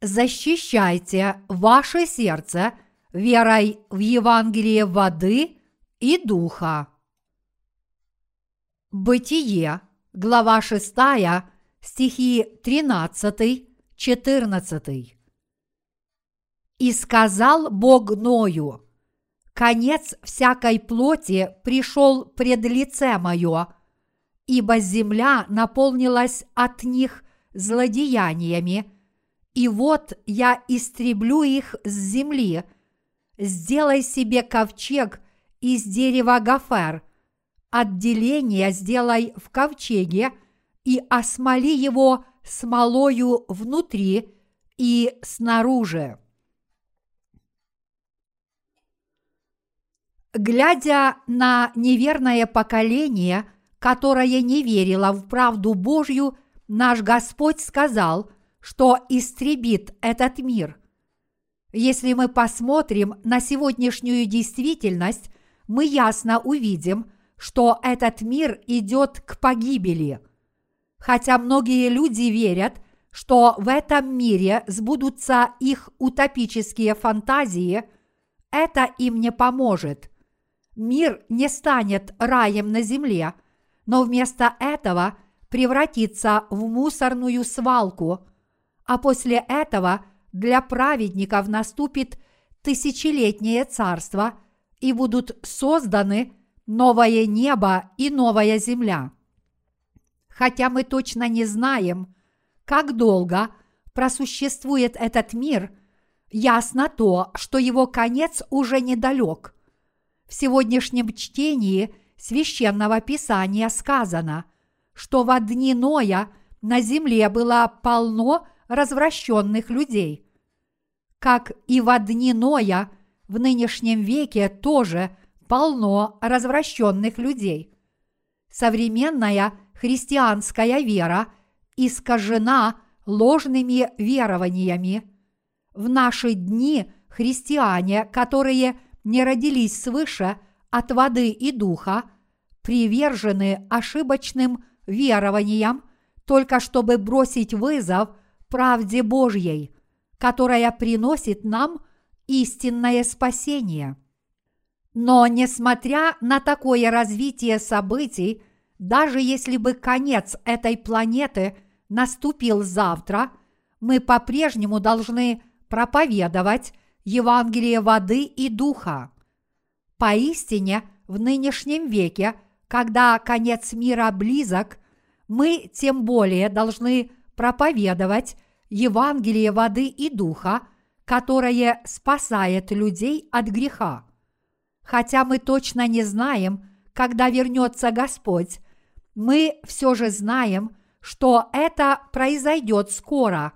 защищайте ваше сердце верой в Евангелие воды и духа. Бытие, глава 6, стихи 13, 14. «И сказал Бог Ною, конец всякой плоти пришел пред лице мое, ибо земля наполнилась от них злодеяниями, и вот я истреблю их с земли. Сделай себе ковчег из дерева гофер – отделение сделай в ковчеге и осмоли его смолою внутри и снаружи. Глядя на неверное поколение, которое не верило в правду Божью, наш Господь сказал, что истребит этот мир. Если мы посмотрим на сегодняшнюю действительность, мы ясно увидим – что этот мир идет к погибели. Хотя многие люди верят, что в этом мире сбудутся их утопические фантазии, это им не поможет. Мир не станет раем на земле, но вместо этого превратится в мусорную свалку, а после этого для праведников наступит тысячелетнее царство и будут созданы – новое небо и новая земля. Хотя мы точно не знаем, как долго просуществует этот мир, ясно то, что его конец уже недалек. В сегодняшнем чтении священного писания сказано, что в дни Ноя на земле было полно развращенных людей. Как и в дни Ноя в нынешнем веке тоже полно развращенных людей. Современная христианская вера искажена ложными верованиями. В наши дни христиане, которые не родились свыше от воды и духа, привержены ошибочным верованиям, только чтобы бросить вызов правде Божьей, которая приносит нам истинное спасение. Но несмотря на такое развитие событий, даже если бы конец этой планеты наступил завтра, мы по-прежнему должны проповедовать Евангелие воды и духа. Поистине, в нынешнем веке, когда конец мира близок, мы тем более должны проповедовать Евангелие воды и духа, которое спасает людей от греха. Хотя мы точно не знаем, когда вернется Господь, мы все же знаем, что это произойдет скоро,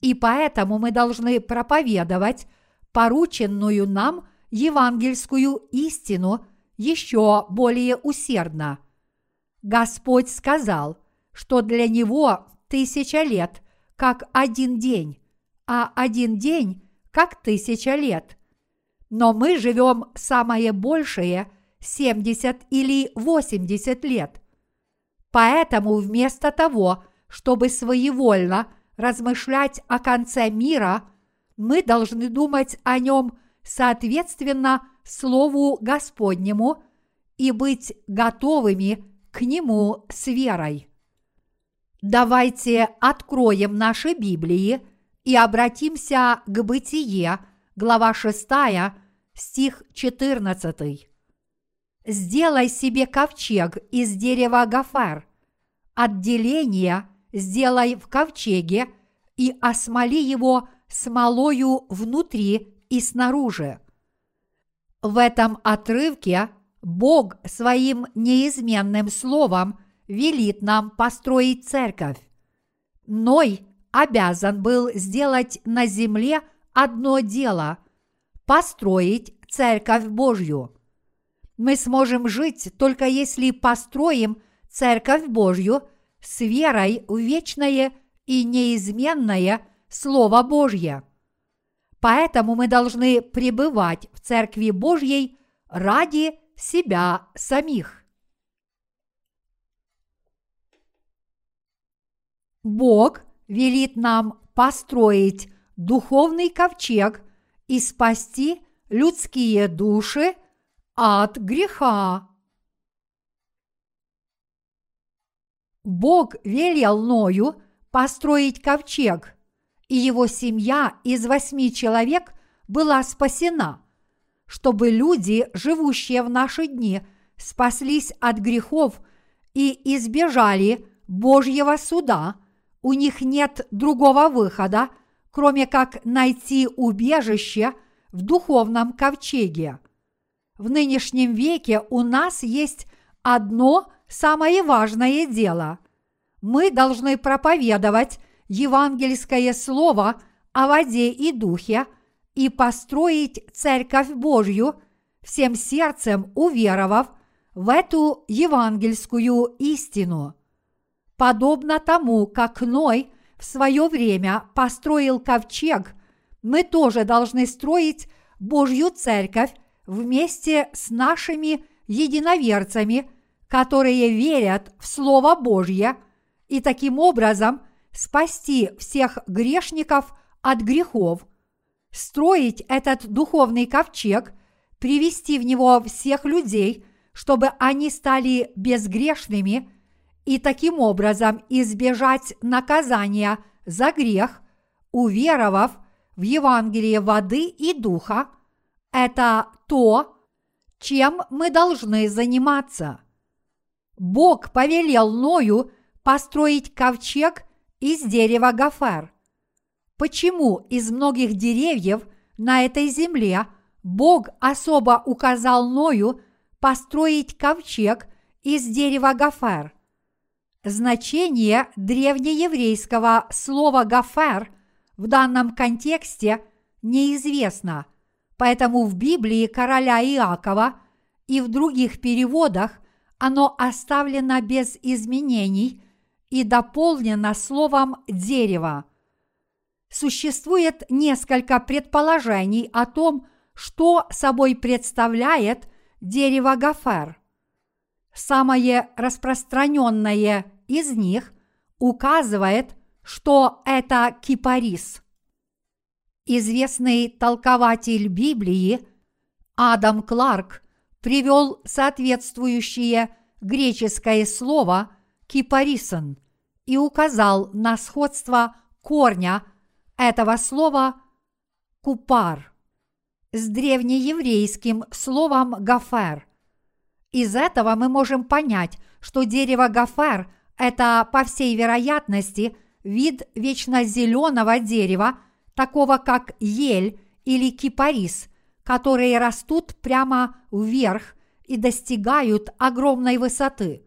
и поэтому мы должны проповедовать порученную нам евангельскую истину еще более усердно. Господь сказал, что для Него тысяча лет, как один день, а один день, как тысяча лет – но мы живем самое большее 70 или 80 лет. Поэтому вместо того, чтобы своевольно размышлять о конце мира, мы должны думать о нем соответственно Слову Господнему и быть готовыми к нему с верой. Давайте откроем наши Библии и обратимся к Бытие, глава 6, стих 14. «Сделай себе ковчег из дерева гафар, отделение сделай в ковчеге и осмоли его смолою внутри и снаружи». В этом отрывке Бог своим неизменным словом велит нам построить церковь. Ной обязан был сделать на земле одно дело – построить Церковь Божью. Мы сможем жить только если построим Церковь Божью с верой в вечное и неизменное Слово Божье. Поэтому мы должны пребывать в Церкви Божьей ради себя самих. Бог велит нам построить духовный ковчег и спасти людские души от греха. Бог велел Ною построить ковчег, и его семья из восьми человек была спасена, чтобы люди, живущие в наши дни, спаслись от грехов и избежали Божьего суда, у них нет другого выхода, кроме как найти убежище в духовном ковчеге. В нынешнем веке у нас есть одно самое важное дело. Мы должны проповедовать евангельское слово о воде и духе и построить Церковь Божью всем сердцем уверовав в эту евангельскую истину. Подобно тому, как Ной в свое время построил ковчег, мы тоже должны строить Божью Церковь вместе с нашими единоверцами, которые верят в Слово Божье, и таким образом спасти всех грешников от грехов, строить этот духовный ковчег, привести в него всех людей, чтобы они стали безгрешными и таким образом избежать наказания за грех, уверовав в Евангелие воды и духа, это то, чем мы должны заниматься. Бог повелел Ною построить ковчег из дерева гофер. Почему из многих деревьев на этой земле Бог особо указал Ною построить ковчег из дерева гофер? Значение древнееврейского слова гофер в данном контексте неизвестно, поэтому в Библии короля Иакова и в других переводах оно оставлено без изменений и дополнено словом «дерево». Существует несколько предположений о том, что собой представляет дерево гофер. Самое распространенное из них указывает – что это кипарис. Известный толкователь Библии Адам Кларк привел соответствующее греческое слово кипарисон и указал на сходство корня этого слова купар с древнееврейским словом гафер. Из этого мы можем понять, что дерево гафер – это, по всей вероятности, вид вечно зеленого дерева, такого как ель или кипарис, которые растут прямо вверх и достигают огромной высоты.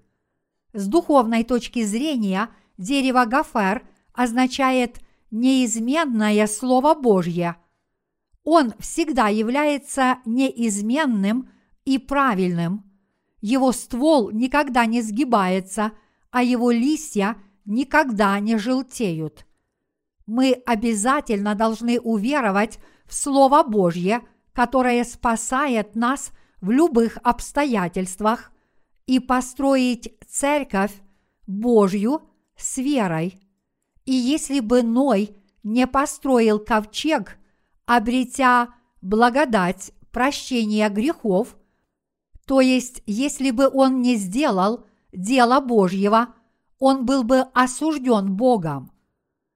С духовной точки зрения дерево Гафер означает неизменное Слово Божье. Он всегда является неизменным и правильным. Его ствол никогда не сгибается, а его листья никогда не желтеют. Мы обязательно должны уверовать в Слово Божье, которое спасает нас в любых обстоятельствах, и построить церковь Божью с верой. И если бы Ной не построил ковчег, обретя благодать прощения грехов, то есть если бы он не сделал дело Божьего – он был бы осужден Богом.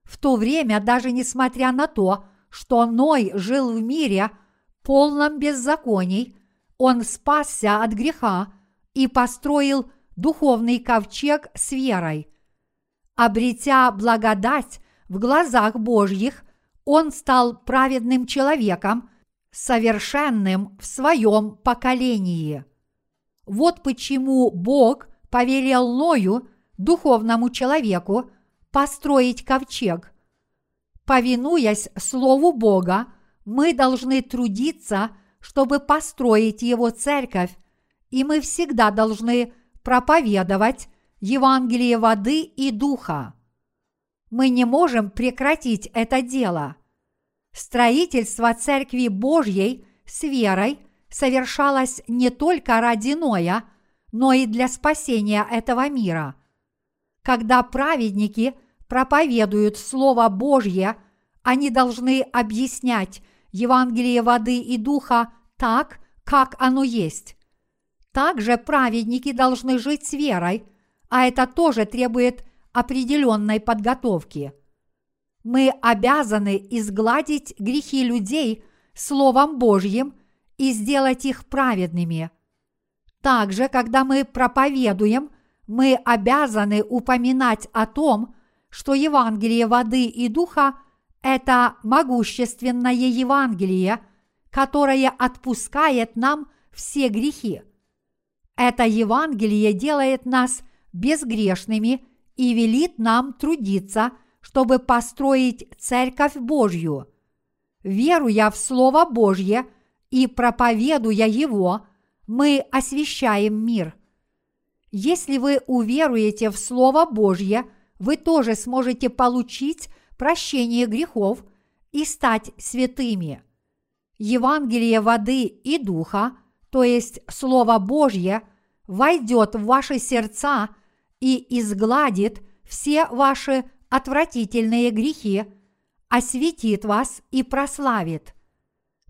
В то время, даже несмотря на то, что Ной жил в мире, полном беззаконий, он спасся от греха и построил духовный ковчег с верой. Обретя благодать в глазах Божьих, он стал праведным человеком, совершенным в своем поколении. Вот почему Бог повелел Ною – духовному человеку построить ковчег. Повинуясь Слову Бога, мы должны трудиться, чтобы построить Его церковь, и мы всегда должны проповедовать Евангелие воды и духа. Мы не можем прекратить это дело. Строительство Церкви Божьей с верой совершалось не только ради Ноя, но и для спасения этого мира – когда праведники проповедуют Слово Божье, они должны объяснять Евангелие воды и духа так, как оно есть. Также праведники должны жить с верой, а это тоже требует определенной подготовки. Мы обязаны изгладить грехи людей Словом Божьим и сделать их праведными. Также, когда мы проповедуем, мы обязаны упоминать о том, что Евангелие воды и духа – это могущественное Евангелие, которое отпускает нам все грехи. Это Евангелие делает нас безгрешными и велит нам трудиться, чтобы построить Церковь Божью. Веруя в Слово Божье и проповедуя его, мы освящаем мир. Если вы уверуете в Слово Божье, вы тоже сможете получить прощение грехов и стать святыми. Евангелие воды и духа, то есть Слово Божье, войдет в ваши сердца и изгладит все ваши отвратительные грехи, осветит вас и прославит.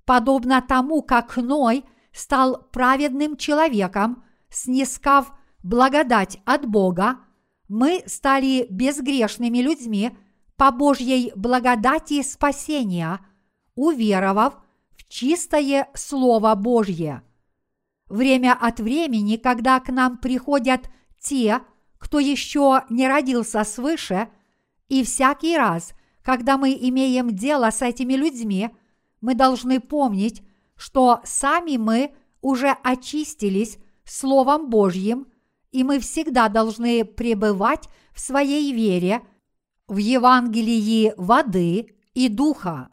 Подобно тому, как Ной стал праведным человеком, снискав благодать от Бога, мы стали безгрешными людьми по Божьей благодати спасения, уверовав в чистое Слово Божье. Время от времени, когда к нам приходят те, кто еще не родился свыше, и всякий раз, когда мы имеем дело с этими людьми, мы должны помнить, что сами мы уже очистились Словом Божьим, и мы всегда должны пребывать в своей вере в Евангелии воды и духа.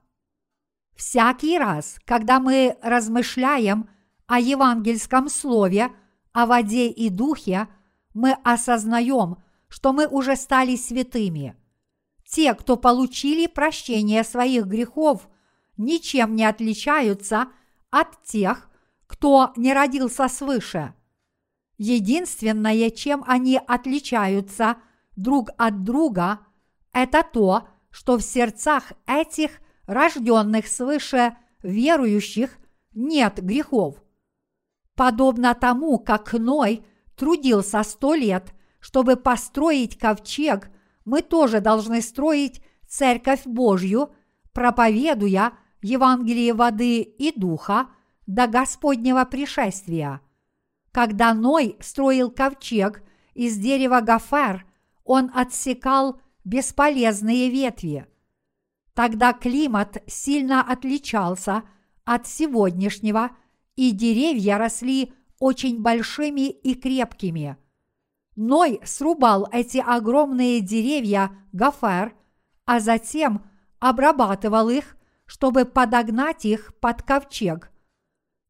Всякий раз, когда мы размышляем о евангельском слове, о воде и духе, мы осознаем, что мы уже стали святыми. Те, кто получили прощение своих грехов, ничем не отличаются от тех, кто не родился свыше. Единственное, чем они отличаются друг от друга, это то, что в сердцах этих рожденных свыше верующих нет грехов. Подобно тому, как Ной трудился сто лет, чтобы построить ковчег, мы тоже должны строить Церковь Божью, проповедуя Евангелие воды и духа до Господнего пришествия. Когда Ной строил ковчег из дерева Гафер, он отсекал бесполезные ветви. Тогда климат сильно отличался от сегодняшнего – и деревья росли очень большими и крепкими. Ной срубал эти огромные деревья Гафер, а затем обрабатывал их, чтобы подогнать их под ковчег.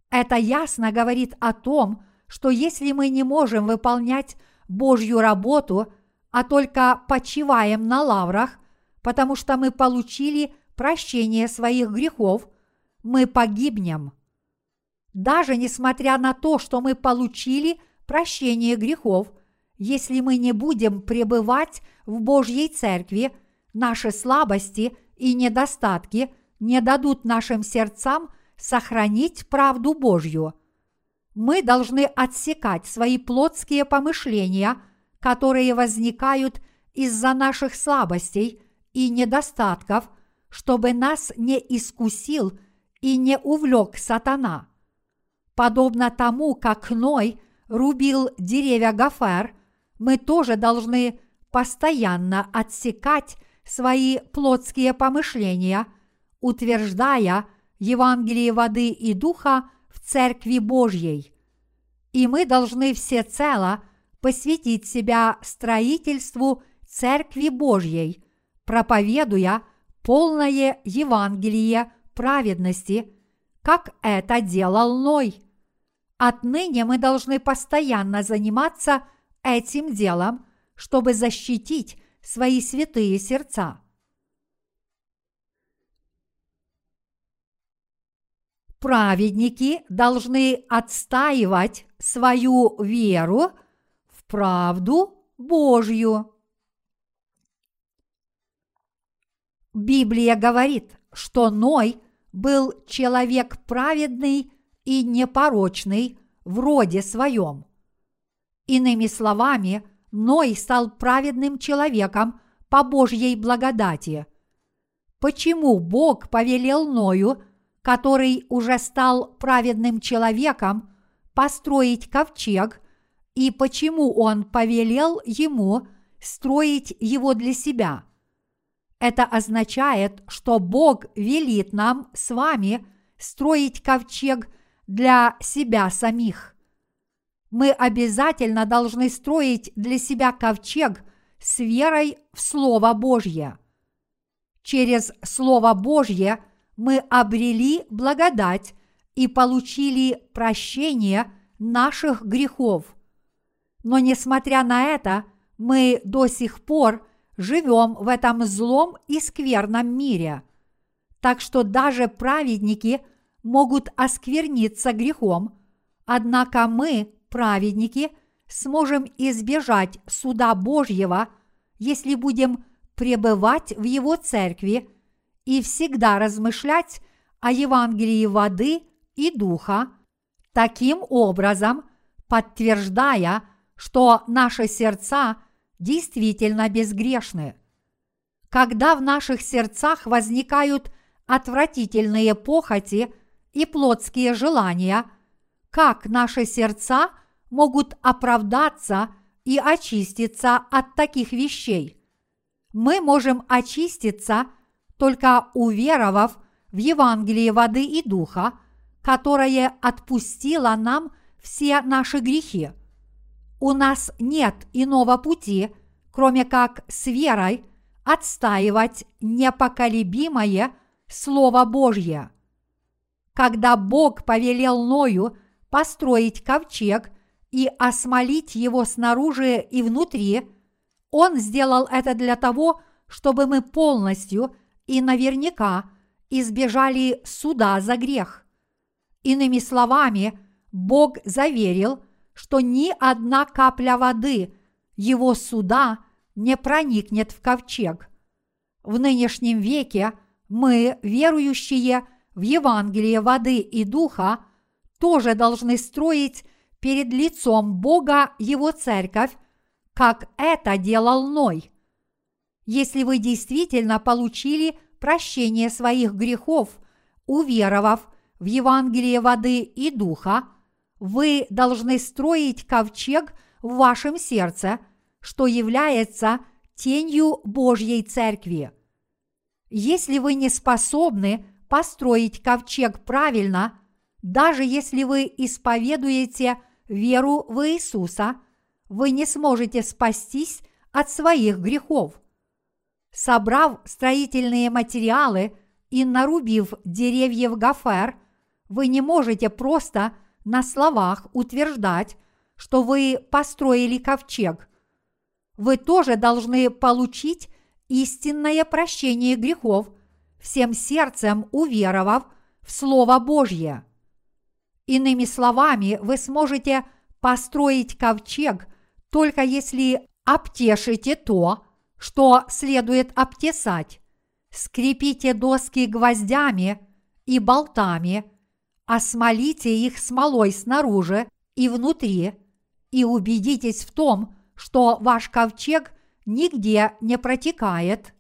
Это ясно говорит о том, что если мы не можем выполнять Божью работу, а только почиваем на лаврах, потому что мы получили прощение своих грехов, мы погибнем. Даже несмотря на то, что мы получили прощение грехов, если мы не будем пребывать в Божьей Церкви, наши слабости и недостатки не дадут нашим сердцам сохранить правду Божью. Мы должны отсекать свои плотские помышления, которые возникают из-за наших слабостей и недостатков, чтобы нас не искусил и не увлек сатана. Подобно тому, как Ной рубил деревья Гафер, мы тоже должны постоянно отсекать свои плотские помышления, утверждая Евангелие воды и духа в Церкви Божьей. И мы должны всецело посвятить себя строительству Церкви Божьей, проповедуя полное Евангелие праведности, как это делал Ной – Отныне мы должны постоянно заниматься этим делом, чтобы защитить свои святые сердца. Праведники должны отстаивать свою веру в правду Божью. Библия говорит, что Ной был человек праведный и непорочный в роде своем. Иными словами, Ной стал праведным человеком по Божьей благодати. Почему Бог повелел Ною, который уже стал праведным человеком, построить ковчег, и почему он повелел ему строить его для себя? Это означает, что Бог велит нам с вами строить ковчег для себя самих. Мы обязательно должны строить для себя ковчег с верой в Слово Божье. Через Слово Божье мы обрели благодать и получили прощение наших грехов. Но несмотря на это, мы до сих пор живем в этом злом и скверном мире. Так что даже праведники могут оскверниться грехом, однако мы, праведники, сможем избежать суда Божьего, если будем пребывать в Его церкви и всегда размышлять о Евангелии воды и духа, таким образом подтверждая, что наши сердца действительно безгрешны. Когда в наших сердцах возникают отвратительные похоти и плотские желания, как наши сердца могут оправдаться и очиститься от таких вещей? Мы можем очиститься, только уверовав в Евангелие воды и духа, которое отпустило нам все наши грехи. У нас нет иного пути, кроме как с верой отстаивать непоколебимое Слово Божье. Когда Бог повелел Ною построить ковчег и осмолить его снаружи и внутри, Он сделал это для того, чтобы мы полностью и наверняка избежали суда за грех. Иными словами, Бог заверил, что ни одна капля воды его суда не проникнет в ковчег. В нынешнем веке мы, верующие в Евангелие воды и духа, тоже должны строить перед лицом Бога его церковь, как это делал Ной. Если вы действительно получили прощение своих грехов, уверовав в Евангелие воды и духа, вы должны строить ковчег в вашем сердце, что является тенью Божьей Церкви. Если вы не способны построить ковчег правильно, даже если вы исповедуете веру в Иисуса, вы не сможете спастись от своих грехов. Собрав строительные материалы и нарубив деревьев гафер, вы не можете просто – на словах утверждать, что вы построили ковчег. Вы тоже должны получить истинное прощение грехов, всем сердцем уверовав в Слово Божье. Иными словами, вы сможете построить ковчег только если обтешите то, что следует обтесать, скрепите доски гвоздями и болтами – осмолите их смолой снаружи и внутри, и убедитесь в том, что ваш ковчег нигде не протекает,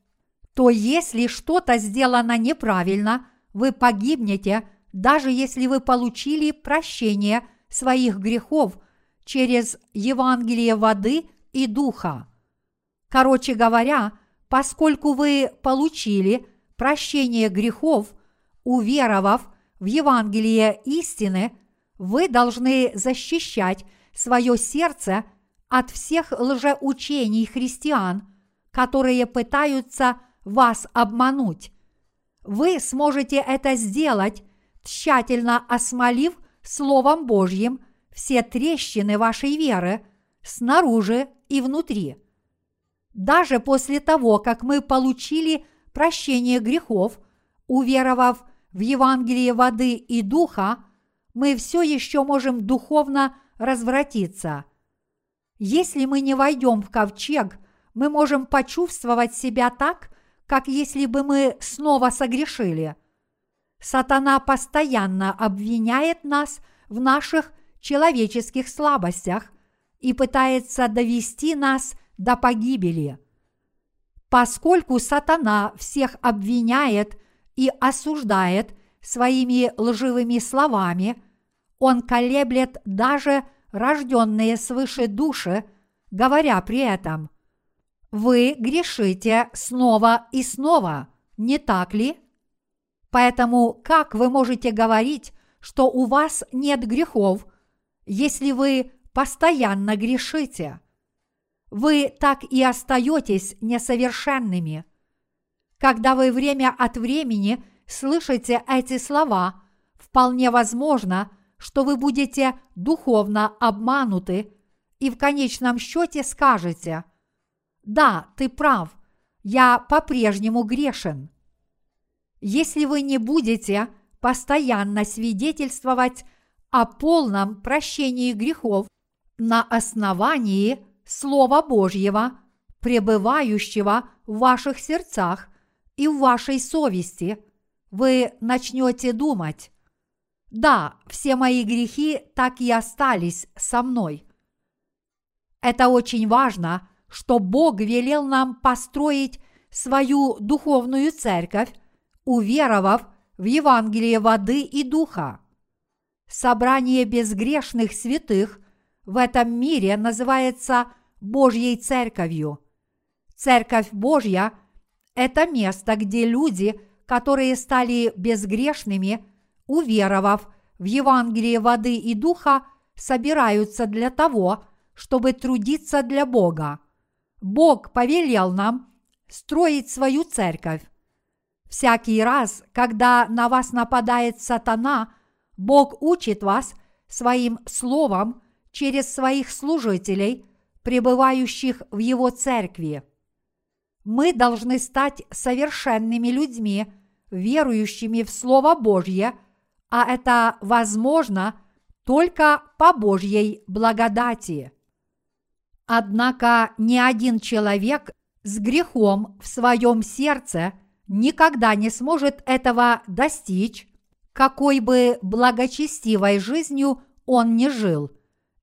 то если что-то сделано неправильно, вы погибнете, даже если вы получили прощение своих грехов через Евангелие воды и духа. Короче говоря, поскольку вы получили прощение грехов, уверовав в Евангелие истины, вы должны защищать свое сердце от всех лжеучений христиан, которые пытаются вас обмануть. Вы сможете это сделать, тщательно осмолив Словом Божьим все трещины вашей веры снаружи и внутри. Даже после того, как мы получили прощение грехов, уверовав в Евангелие воды и духа, мы все еще можем духовно развратиться. Если мы не войдем в ковчег, мы можем почувствовать себя так, как если бы мы снова согрешили. Сатана постоянно обвиняет нас в наших человеческих слабостях и пытается довести нас до погибели. Поскольку сатана всех обвиняет и осуждает своими лживыми словами, он колеблет даже рожденные свыше души, говоря при этом «Вы грешите снова и снова, не так ли?» Поэтому как вы можете говорить, что у вас нет грехов, если вы постоянно грешите? Вы так и остаетесь несовершенными. Когда вы время от времени слышите эти слова, вполне возможно, что вы будете духовно обмануты и в конечном счете скажете «Да, ты прав, я по-прежнему грешен». Если вы не будете постоянно свидетельствовать о полном прощении грехов на основании Слова Божьего, пребывающего в ваших сердцах и в вашей совести, вы начнете думать, да, все мои грехи так и остались со мной. Это очень важно, что Бог велел нам построить свою духовную церковь, уверовав в Евангелие воды и духа. Собрание безгрешных святых в этом мире называется Божьей Церковью. Церковь Божья – это место, где люди, которые стали безгрешными, уверовав в Евангелие воды и духа, собираются для того, чтобы трудиться для Бога. Бог повелел нам строить свою церковь. Всякий раз, когда на вас нападает сатана, Бог учит вас своим словом через своих служителей, пребывающих в Его церкви. Мы должны стать совершенными людьми, верующими в Слово Божье, а это возможно только по Божьей благодати. Однако ни один человек с грехом в своем сердце – никогда не сможет этого достичь, какой бы благочестивой жизнью он ни жил,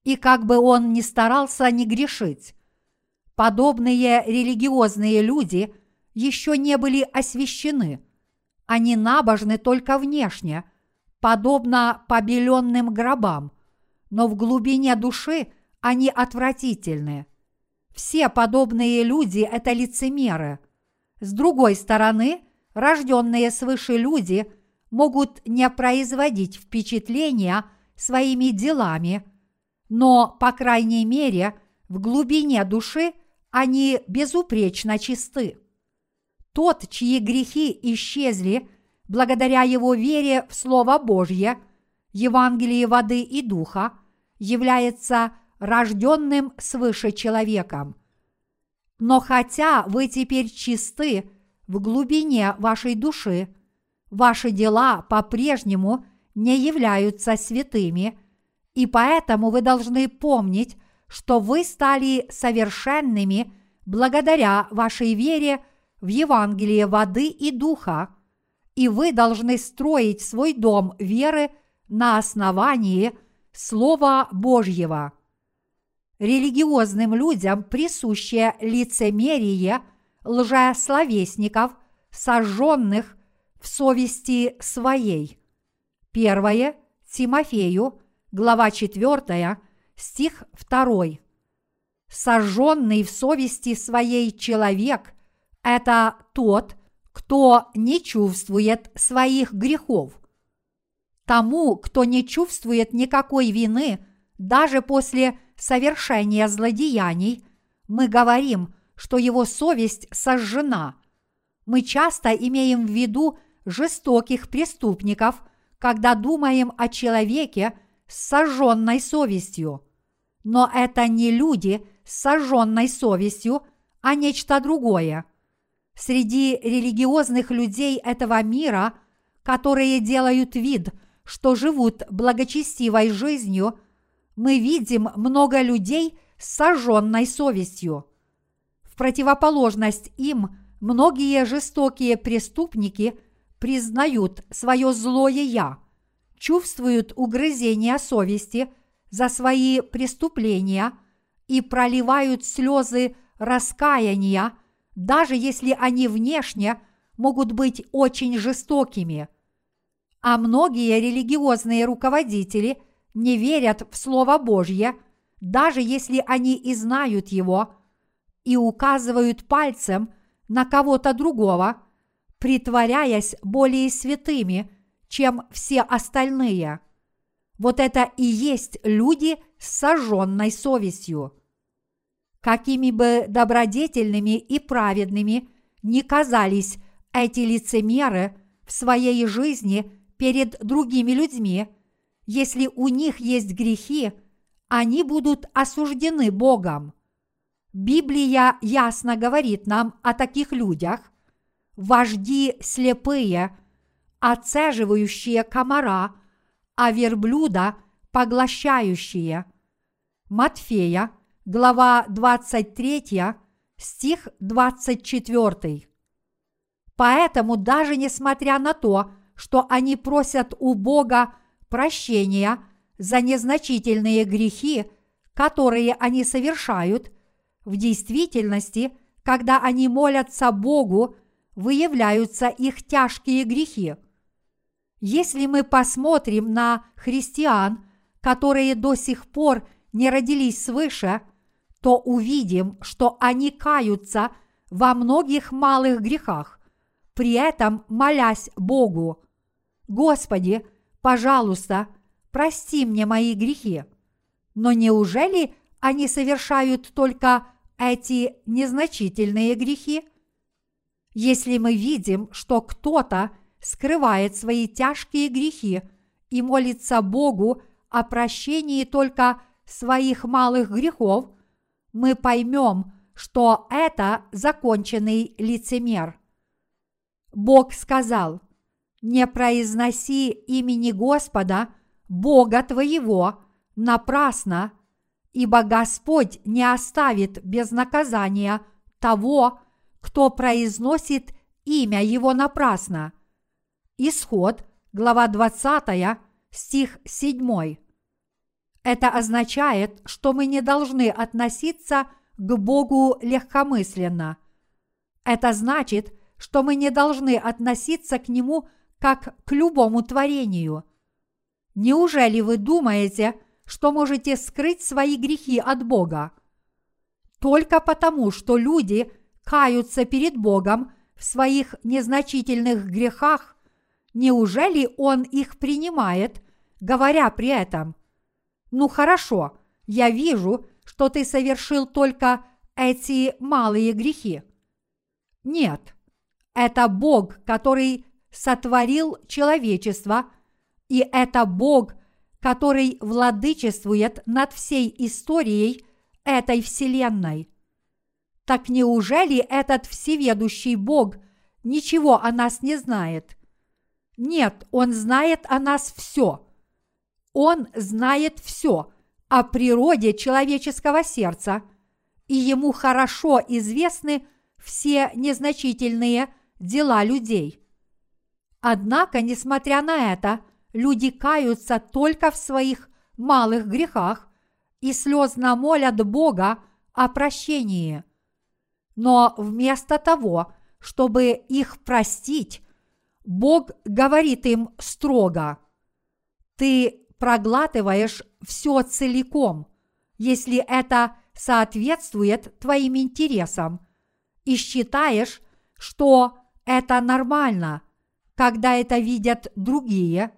и как бы он ни старался не грешить. Подобные религиозные люди еще не были освящены. Они набожны только внешне, подобно побеленным гробам, но в глубине души они отвратительны. Все подобные люди – это лицемеры – с другой стороны, рожденные свыше люди могут не производить впечатления своими делами, но, по крайней мере, в глубине души они безупречно чисты. Тот, чьи грехи исчезли благодаря его вере в Слово Божье, Евангелие воды и духа, является рожденным свыше человеком – но хотя вы теперь чисты в глубине вашей души, ваши дела по-прежнему не являются святыми, и поэтому вы должны помнить, что вы стали совершенными благодаря вашей вере в Евангелие воды и духа, и вы должны строить свой дом веры на основании Слова Божьего. Религиозным людям присуще лицемерие лжесловесников, сожженных в совести своей. Первое. Тимофею, глава 4, стих 2. Сожженный в совести своей человек – это тот, кто не чувствует своих грехов. Тому, кто не чувствует никакой вины, даже после совершения злодеяний, мы говорим, что его совесть сожжена. Мы часто имеем в виду жестоких преступников, когда думаем о человеке с сожженной совестью. Но это не люди с сожженной совестью, а нечто другое. Среди религиозных людей этого мира, которые делают вид, что живут благочестивой жизнью – мы видим много людей с сожженной совестью. В противоположность им многие жестокие преступники признают свое злое «я», чувствуют угрызение совести за свои преступления и проливают слезы раскаяния, даже если они внешне могут быть очень жестокими. А многие религиозные руководители не верят в Слово Божье, даже если они и знают его, и указывают пальцем на кого-то другого, притворяясь более святыми, чем все остальные. Вот это и есть люди с сожженной совестью. Какими бы добродетельными и праведными ни казались эти лицемеры в своей жизни перед другими людьми, если у них есть грехи, они будут осуждены Богом. Библия ясно говорит нам о таких людях, вожди слепые, оцеживающие комара, а верблюда поглощающие. Матфея, глава 23, стих 24. Поэтому даже несмотря на то, что они просят у Бога прощения за незначительные грехи, которые они совершают, в действительности, когда они молятся Богу, выявляются их тяжкие грехи. Если мы посмотрим на христиан, которые до сих пор не родились свыше, то увидим, что они каются во многих малых грехах, при этом молясь Богу, «Господи, пожалуйста, прости мне мои грехи». Но неужели они совершают только эти незначительные грехи? Если мы видим, что кто-то скрывает свои тяжкие грехи и молится Богу о прощении только своих малых грехов, мы поймем, что это законченный лицемер. Бог сказал, не произноси имени Господа, Бога твоего, напрасно, ибо Господь не оставит без наказания того, кто произносит имя Его напрасно. Исход, глава 20, стих 7. Это означает, что мы не должны относиться к Богу легкомысленно. Это значит, что мы не должны относиться к Нему как к любому творению. Неужели вы думаете, что можете скрыть свои грехи от Бога? Только потому, что люди каются перед Богом в своих незначительных грехах, неужели Он их принимает, говоря при этом, «Ну хорошо, я вижу, что ты совершил только эти малые грехи». Нет, это Бог, который сотворил человечество, и это Бог, который владычествует над всей историей этой Вселенной. Так неужели этот всеведущий Бог ничего о нас не знает? Нет, Он знает о нас все. Он знает все о природе человеческого сердца, и Ему хорошо известны все незначительные дела людей. Однако, несмотря на это, люди каются только в своих малых грехах и слезно молят Бога о прощении. Но вместо того, чтобы их простить, Бог говорит им строго, «Ты проглатываешь все целиком, если это соответствует твоим интересам, и считаешь, что это нормально, когда это видят другие,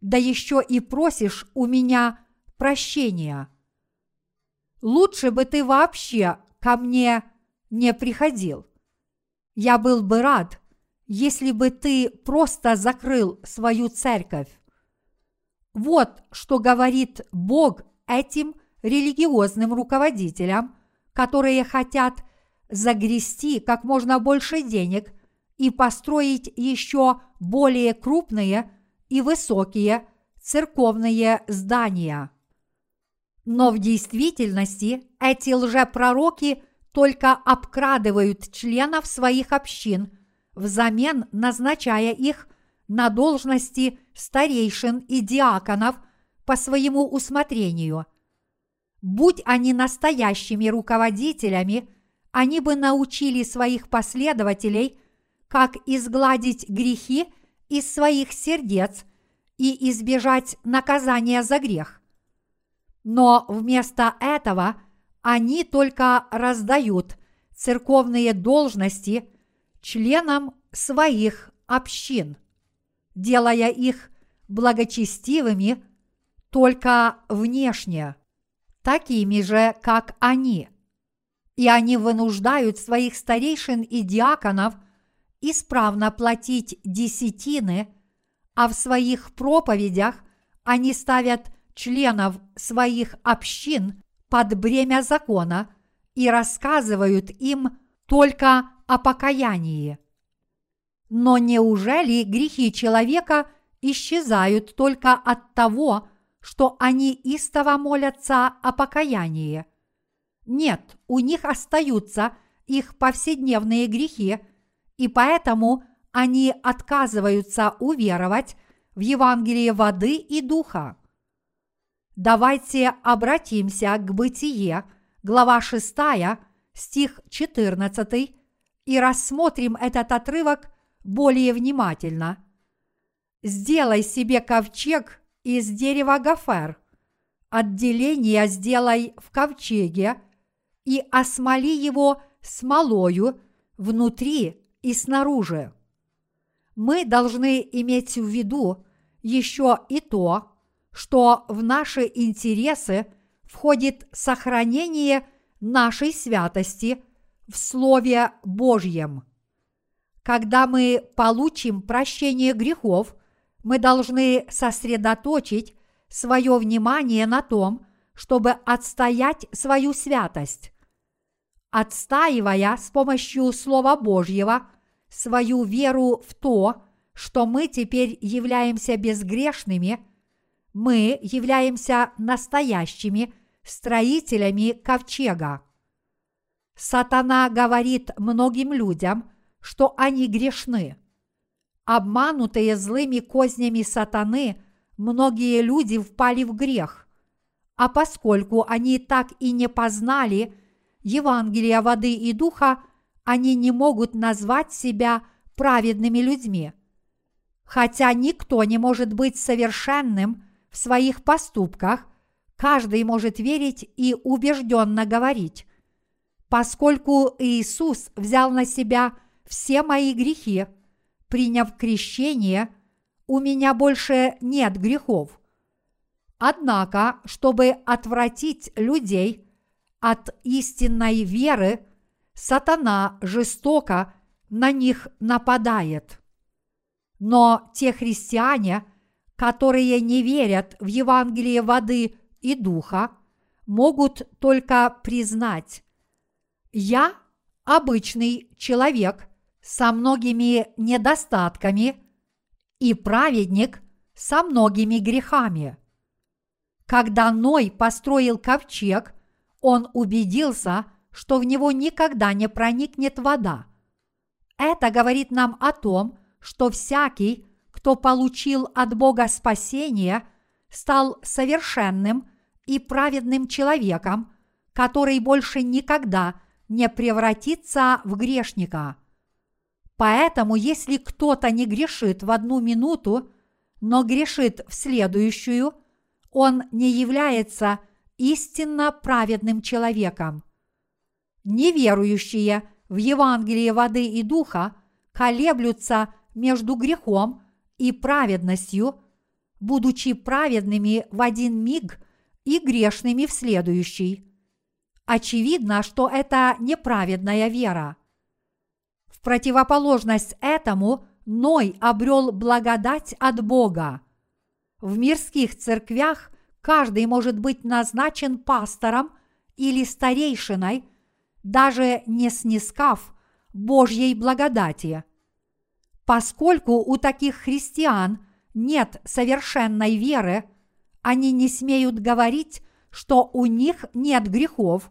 да еще и просишь у меня прощения. Лучше бы ты вообще ко мне не приходил. Я был бы рад, если бы ты просто закрыл свою церковь. Вот что говорит Бог этим религиозным руководителям, которые хотят загрести как можно больше денег и построить еще более крупные и высокие церковные здания. Но в действительности эти лжепророки только обкрадывают членов своих общин, взамен назначая их на должности старейшин и диаконов по своему усмотрению. Будь они настоящими руководителями, они бы научили своих последователей, как изгладить грехи из своих сердец и избежать наказания за грех. Но вместо этого они только раздают церковные должности членам своих общин, делая их благочестивыми только внешне, такими же, как они. И они вынуждают своих старейшин и диаконов исправно платить десятины, а в своих проповедях они ставят членов своих общин под бремя закона и рассказывают им только о покаянии. Но неужели грехи человека исчезают только от того, что они истово молятся о покаянии? Нет, у них остаются их повседневные грехи, и поэтому они отказываются уверовать в Евангелие воды и духа. Давайте обратимся к Бытие, глава 6, стих 14, и рассмотрим этот отрывок более внимательно. Сделай себе ковчег из дерева гофер. Отделение сделай в ковчеге и осмоли его смолою внутри и снаружи. Мы должны иметь в виду еще и то, что в наши интересы входит сохранение нашей святости в Слове Божьем. Когда мы получим прощение грехов, мы должны сосредоточить свое внимание на том, чтобы отстоять свою святость. Отстаивая с помощью Слова Божьего свою веру в то, что мы теперь являемся безгрешными – мы являемся настоящими строителями ковчега. Сатана говорит многим людям, что они грешны. Обманутые злыми кознями сатаны, многие люди впали в грех. А поскольку они так и не познали Евангелия воды и духа, они не могут назвать себя праведными людьми. Хотя никто не может быть совершенным – в своих поступках, каждый может верить и убежденно говорить, поскольку Иисус взял на себя все мои грехи, приняв крещение, у меня больше нет грехов. Однако, чтобы отвратить людей от истинной веры, сатана жестоко на них нападает. Но те христиане, которые не верят в Евангелие воды и духа, могут только признать, я обычный человек со многими недостатками и праведник со многими грехами. Когда Ной построил ковчег, он убедился, что в него никогда не проникнет вода. Это говорит нам о том, что всякий, кто получил от Бога спасение, стал совершенным и праведным человеком, который больше никогда не превратится в грешника. Поэтому, если кто-то не грешит в одну минуту, но грешит в следующую, он не является истинно праведным человеком. Неверующие в Евангелие воды и духа колеблются между грехом и праведностью, будучи праведными в один миг и грешными в следующий. Очевидно, что это неправедная вера. В противоположность этому Ной обрел благодать от Бога. В мирских церквях каждый может быть назначен пастором или старейшиной, даже не снискав Божьей благодати. Поскольку у таких христиан нет совершенной веры, они не смеют говорить, что у них нет грехов.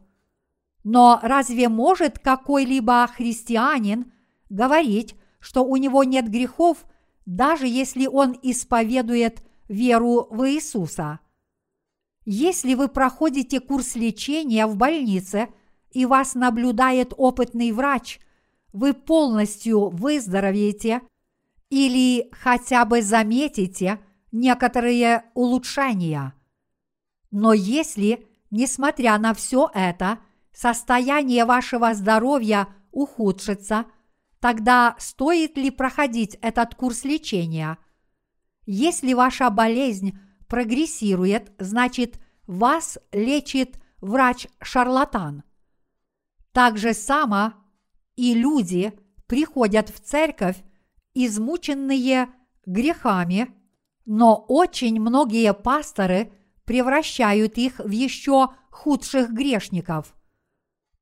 Но разве может какой-либо христианин говорить, что у него нет грехов, даже если он исповедует веру в Иисуса? Если вы проходите курс лечения в больнице и вас наблюдает опытный врач, вы полностью выздоровеете или хотя бы заметите некоторые улучшения. Но если, несмотря на все это, состояние вашего здоровья ухудшится, тогда стоит ли проходить этот курс лечения? Если ваша болезнь прогрессирует, значит, вас лечит врач-шарлатан. Так же само и люди приходят в церковь, измученные грехами, но очень многие пасторы превращают их в еще худших грешников.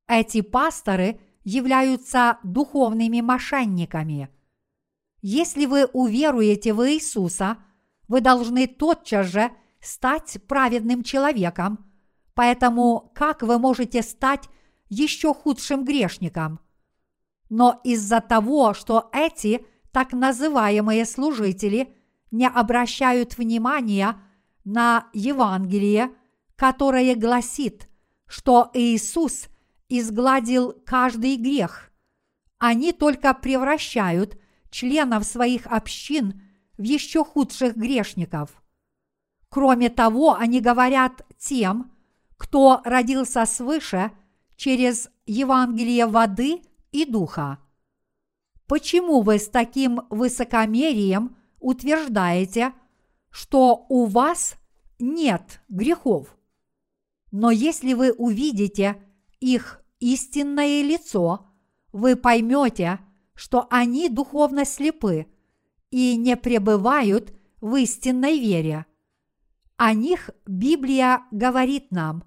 Эти пасторы являются духовными мошенниками. Если вы уверуете в Иисуса, вы должны тотчас же стать праведным человеком, поэтому как вы можете стать еще худшим грешником? Но из-за того, что эти так называемые служители не обращают внимания на Евангелие, которое гласит, что Иисус изгладил каждый грех, они только превращают членов своих общин в еще худших грешников. Кроме того, они говорят тем, кто родился свыше через Евангелие воды и духа. Почему вы с таким высокомерием утверждаете, что у вас нет грехов? Но если вы увидите их истинное лицо, вы поймете, что они духовно слепы и не пребывают в истинной вере. О них Библия говорит нам,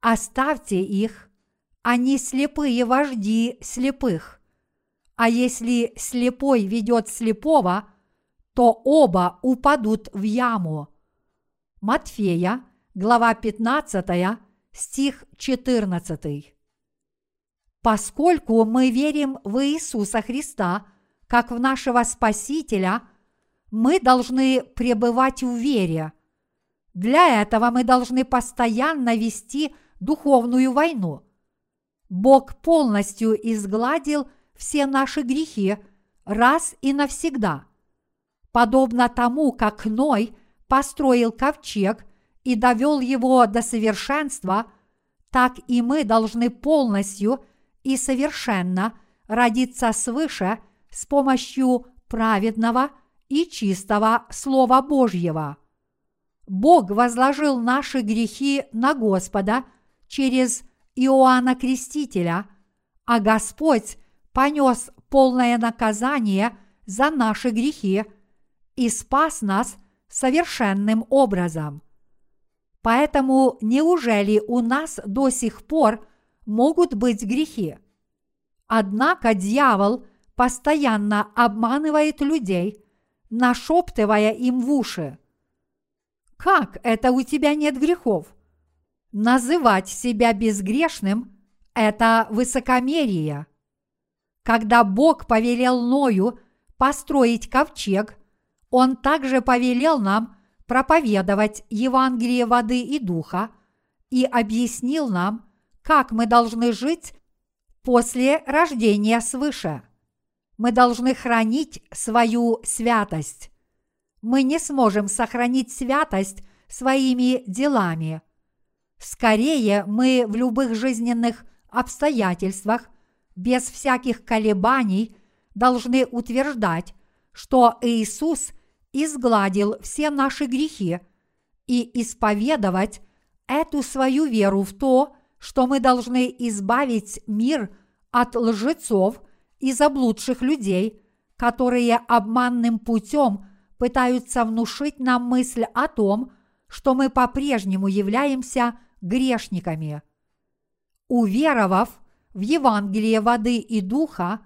оставьте их, они слепые вожди слепых. А если слепой ведет слепого, то оба упадут в яму. Матфея, глава 15, стих 14. Поскольку мы верим в Иисуса Христа как в нашего Спасителя, мы должны пребывать в вере. Для этого мы должны постоянно вести духовную войну – Бог полностью изгладил все наши грехи раз и навсегда. Подобно тому, как Ной построил ковчег и довел его до совершенства, так и мы должны полностью и совершенно родиться свыше с помощью праведного и чистого Слова Божьего. Бог возложил наши грехи на Господа через Иоанна Крестителя, а Господь понес полное наказание за наши грехи и спас нас совершенным образом. Поэтому неужели у нас до сих пор могут быть грехи? Однако дьявол постоянно обманывает людей, нашептывая им в уши. Как это у тебя нет грехов? Называть себя безгрешным – это высокомерие. Когда Бог повелел Ною построить ковчег, Он также повелел нам проповедовать Евангелие воды и духа и объяснил нам, как мы должны жить после рождения свыше. Мы должны хранить свою святость. Мы не сможем сохранить святость своими делами – Скорее мы в любых жизненных обстоятельствах, без всяких колебаний, должны утверждать, что Иисус изгладил все наши грехи и исповедовать эту свою веру в то, что мы должны избавить мир от лжецов и заблудших людей, которые обманным путем пытаются внушить нам мысль о том, что мы по-прежнему являемся грешниками. Уверовав в Евангелие воды и духа,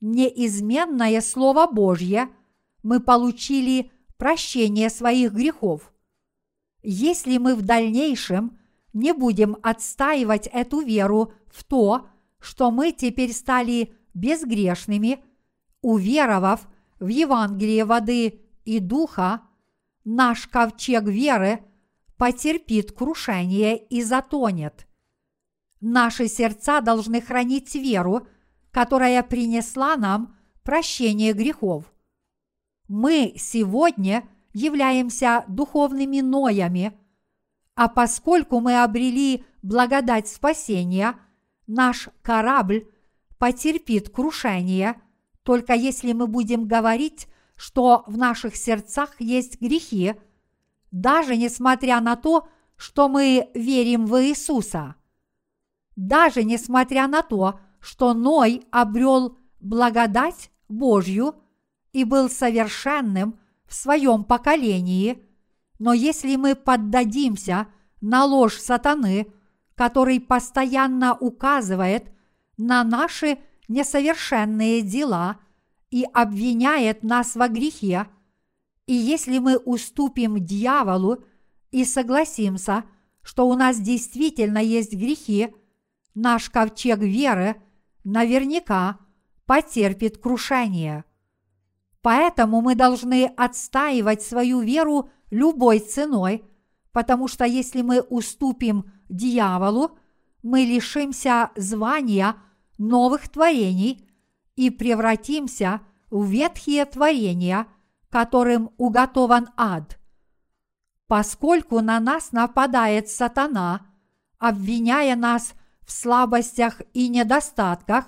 неизменное Слово Божье, мы получили прощение своих грехов. Если мы в дальнейшем не будем отстаивать эту веру в то, что мы теперь стали безгрешными, уверовав в Евангелие воды и духа, наш ковчег веры потерпит крушение и затонет. Наши сердца должны хранить веру, которая принесла нам прощение грехов. Мы сегодня являемся духовными ноями, а поскольку мы обрели благодать спасения, наш корабль потерпит крушение, только если мы будем говорить, что в наших сердцах есть грехи, даже несмотря на то, что мы верим в Иисуса. Даже несмотря на то, что Ной обрел благодать Божью и был совершенным в своем поколении, но если мы поддадимся на ложь сатаны, который постоянно указывает на наши несовершенные дела и обвиняет нас во грехе, и если мы уступим дьяволу и согласимся, что у нас действительно есть грехи, наш ковчег веры наверняка потерпит крушение. Поэтому мы должны отстаивать свою веру любой ценой, потому что если мы уступим дьяволу, мы лишимся звания новых творений и превратимся в ветхие творения – которым уготован ад. Поскольку на нас нападает сатана, обвиняя нас в слабостях и недостатках,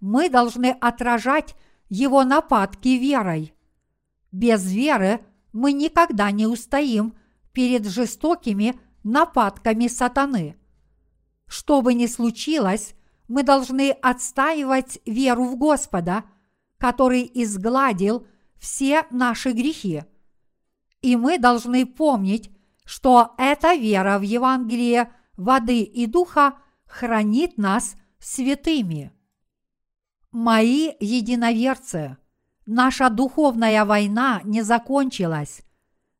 мы должны отражать его нападки верой. Без веры мы никогда не устоим перед жестокими нападками сатаны. Что бы ни случилось, мы должны отстаивать веру в Господа, который изгладил все наши грехи. И мы должны помнить, что эта вера в Евангелие воды и духа хранит нас святыми. Мои единоверцы, наша духовная война не закончилась.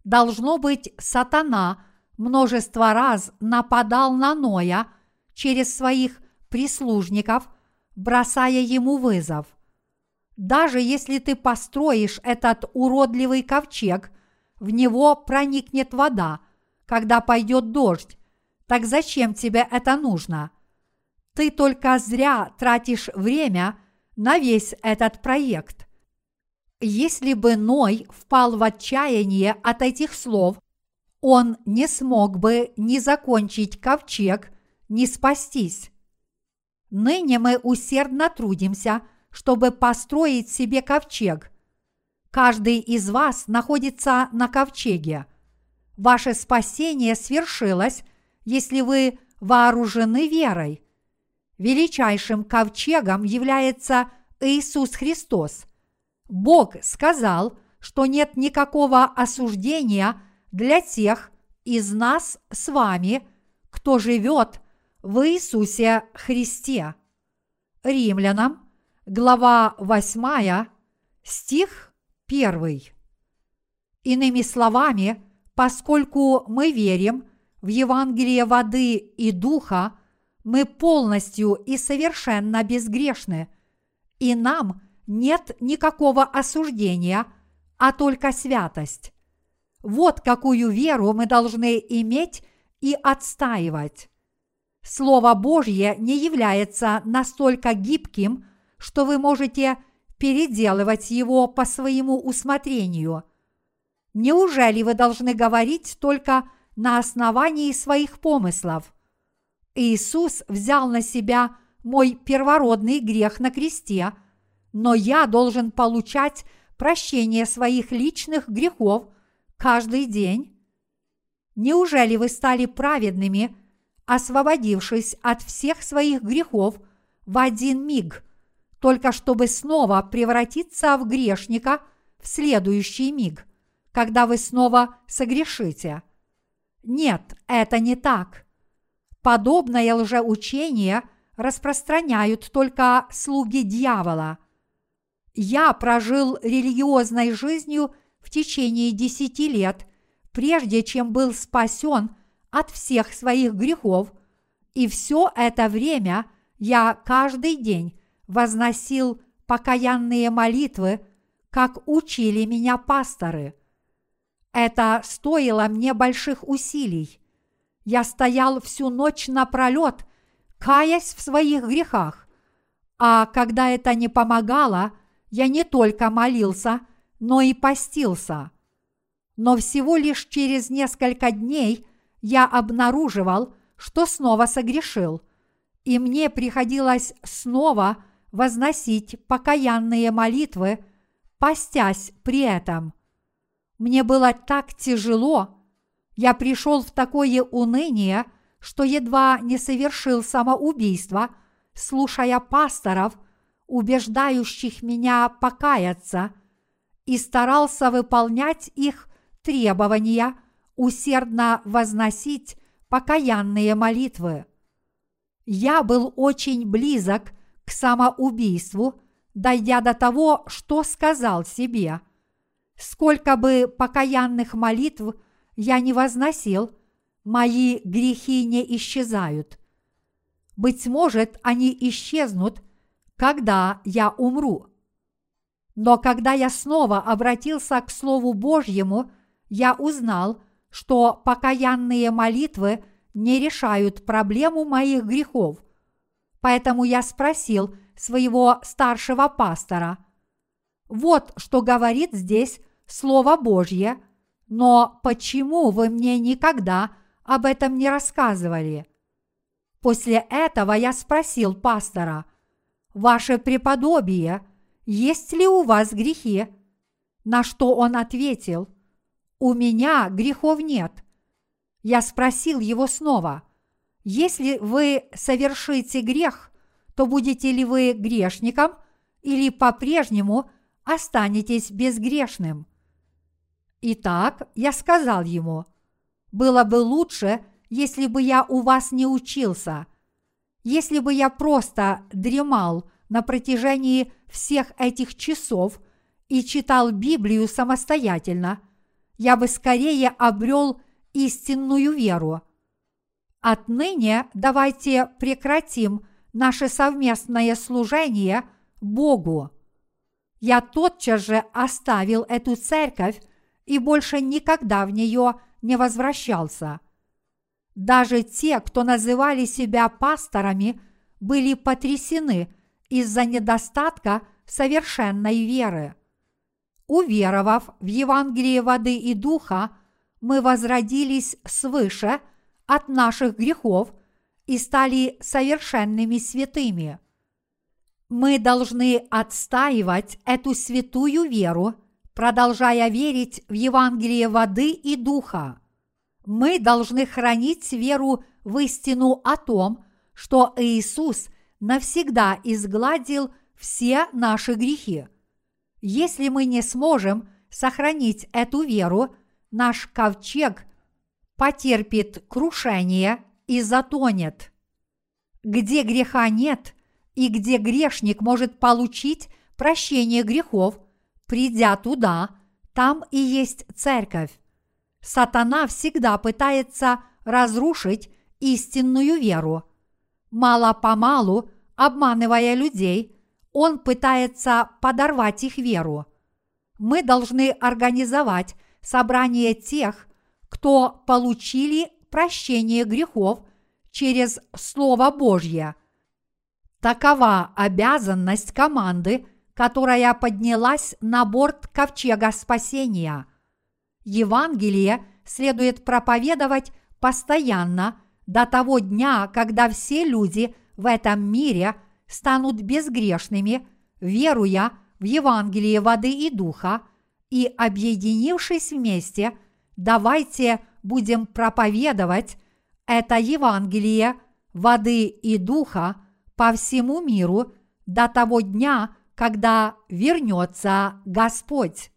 Должно быть, сатана множество раз нападал на Ноя через своих прислужников, бросая ему вызов – даже если ты построишь этот уродливый ковчег, в него проникнет вода, когда пойдет дождь. Так зачем тебе это нужно? Ты только зря тратишь время на весь этот проект. Если бы Ной впал в отчаяние от этих слов, он не смог бы ни закончить ковчег, ни спастись. Ныне мы усердно трудимся – чтобы построить себе ковчег. Каждый из вас находится на ковчеге. Ваше спасение свершилось, если вы вооружены верой. Величайшим ковчегом является Иисус Христос. Бог сказал, что нет никакого осуждения для тех из нас с вами, кто живет в Иисусе Христе. Римлянам глава 8, стих 1. Иными словами, поскольку мы верим в Евангелие воды и духа, мы полностью и совершенно безгрешны, и нам нет никакого осуждения, а только святость. Вот какую веру мы должны иметь и отстаивать. Слово Божье не является настолько гибким, что вы можете переделывать его по своему усмотрению. Неужели вы должны говорить только на основании своих помыслов? Иисус взял на себя мой первородный грех на кресте, но я должен получать прощение своих личных грехов каждый день? Неужели вы стали праведными, освободившись от всех своих грехов в один миг – только чтобы снова превратиться в грешника в следующий миг, когда вы снова согрешите. Нет, это не так. Подобное лжеучение распространяют только слуги дьявола. Я прожил религиозной жизнью в течение десяти лет, прежде чем был спасен от всех своих грехов, и все это время я каждый день возносил покаянные молитвы, как учили меня пасторы. Это стоило мне больших усилий. Я стоял всю ночь напролет, каясь в своих грехах, а когда это не помогало, я не только молился, но и постился. Но всего лишь через несколько дней я обнаруживал, что снова согрешил, и мне приходилось снова возносить покаянные молитвы, постясь при этом. Мне было так тяжело, я пришел в такое уныние, что едва не совершил самоубийство, слушая пасторов, убеждающих меня покаяться, и старался выполнять их требования, усердно возносить покаянные молитвы. Я был очень близок к самоубийству, дойдя до того, что сказал себе. Сколько бы покаянных молитв я не возносил, мои грехи не исчезают. Быть может, они исчезнут, когда я умру. Но когда я снова обратился к Слову Божьему, я узнал, что покаянные молитвы не решают проблему моих грехов. Поэтому я спросил своего старшего пастора, вот что говорит здесь Слово Божье, но почему вы мне никогда об этом не рассказывали? После этого я спросил пастора, «Ваше преподобие, есть ли у вас грехи?» На что он ответил, «У меня грехов нет». Я спросил его снова, «Если вы совершите грех, то будете ли вы грешником или по-прежнему останетесь безгрешным?» Итак, я сказал ему, «Было бы лучше, если бы я у вас не учился, если бы я просто дремал на протяжении всех этих часов и читал Библию самостоятельно, я бы скорее обрел истинную веру. Отныне давайте прекратим наше совместное служение Богу. Я тотчас же оставил эту церковь и больше никогда в нее не возвращался – даже те, кто называли себя пасторами, были потрясены из-за недостатка совершенной веры. Уверовав в Евангелие воды и духа, мы возродились свыше от наших грехов и стали совершенными святыми. Мы должны отстаивать эту святую веру, продолжая верить в Евангелие воды и духа мы должны хранить веру в истину о том, что Иисус навсегда изгладил все наши грехи. Если мы не сможем сохранить эту веру, наш ковчег потерпит крушение и затонет. Где греха нет и где грешник может получить прощение грехов, придя туда, там и есть церковь. Сатана всегда пытается разрушить истинную веру. Мало-помалу, обманывая людей, он пытается подорвать их веру. Мы должны организовать собрание тех, кто получили прощение грехов через Слово Божье. Такова обязанность команды, которая поднялась на борт ковчега спасения – Евангелие следует проповедовать постоянно до того дня, когда все люди в этом мире станут безгрешными, веруя в Евангелие воды и духа, и, объединившись вместе, давайте будем проповедовать это Евангелие воды и духа по всему миру до того дня, когда вернется Господь.